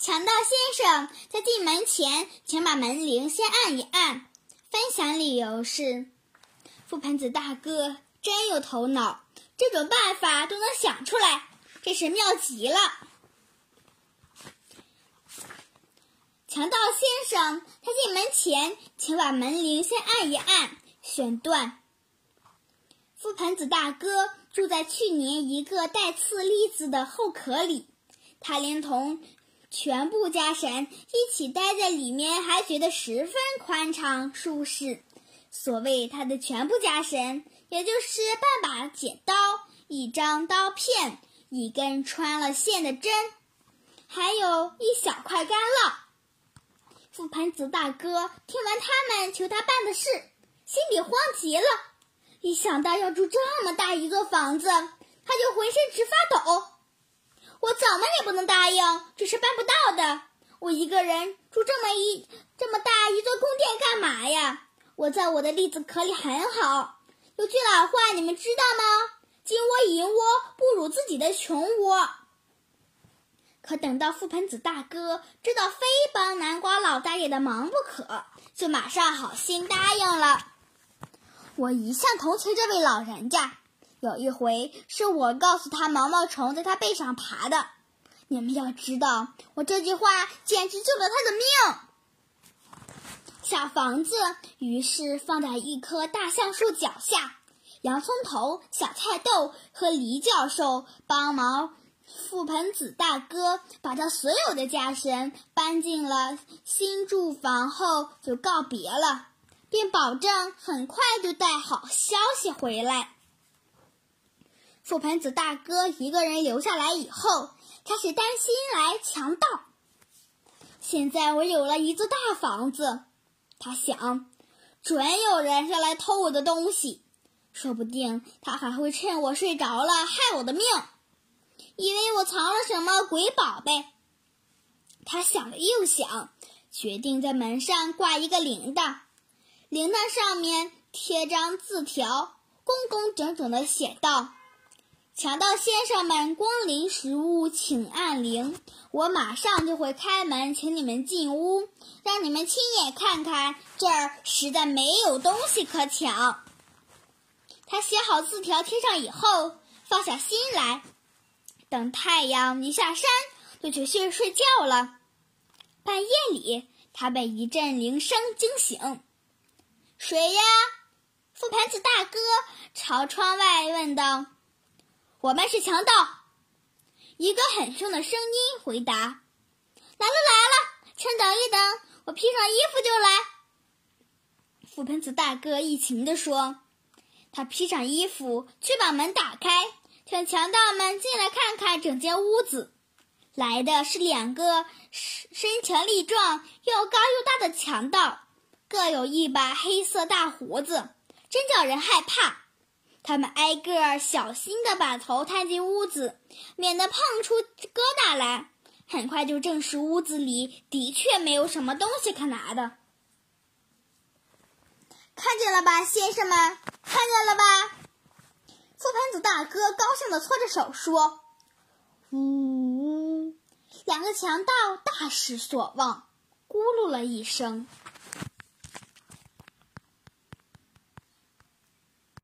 强盗先生在进门前，请把门铃先按一按。分享理由是：覆盆子大哥真有头脑，这种办法都能想出来，真是妙极了。强盗先生他进门前，请把门铃先按一按。选段：覆盆子大哥住在去年一个带刺栗子的后壳里，他连同。全部家神一起待在里面，还觉得十分宽敞舒适。所谓他的全部家神，也就是半把剪刀、一张刀片、一根穿了线的针，还有一小块干酪。覆盆子大哥听完他们求他办的事，心里慌极了。一想到要住这么大一座房子，他就浑身直发抖。我怎么也不能答应，这是办不到的。我一个人住这么一这么大一座宫殿干嘛呀？我在我的栗子壳里很好。有句老话，你们知道吗？金窝银窝不如自己的穷窝。可等到覆盆子大哥知道非帮南瓜老大爷的忙不可，就马上好心答应了。我一向同情这位老人家。有一回是我告诉他毛毛虫在他背上爬的，你们要知道，我这句话简直救了他的命。小房子于是放在一棵大橡树脚下，洋葱头、小菜豆和黎教授帮忙覆盆子大哥把他所有的家神搬进了新住房后就告别了，并保证很快就带好消息回来。覆盆子大哥一个人留下来以后，开始担心来强盗。现在我有了一座大房子，他想，准有人要来偷我的东西，说不定他还会趁我睡着了害我的命，以为我藏了什么鬼宝贝。他想了又想，决定在门上挂一个铃铛，铃铛上面贴张字条，工工整整的写道。强盗先生们光临食物，请按铃，我马上就会开门，请你们进屋，让你们亲眼看看这儿实在没有东西可抢。他写好字条贴上以后，放下心来，等太阳一下山，就去睡睡觉了。半夜里，他被一阵铃声惊醒，“谁呀？”覆盆子大哥朝窗外问道。我们是强盗，一个很凶的声音回答：“来了来了，请等一等，我披上衣服就来。”覆盆子大哥一情地说：“他披上衣服，去把门打开，请强盗们进来看看整间屋子。来的是两个身强力壮、又高又大的强盗，各有一把黑色大胡子，真叫人害怕。”他们挨个小心地把头探进屋子，免得碰出疙瘩来。很快就证实屋子里的确没有什么东西可拿的。看见了吧，先生们，看见了吧？覆盆子大哥高兴地搓着手说：“呜！”两个强盗大失所望，咕噜了一声。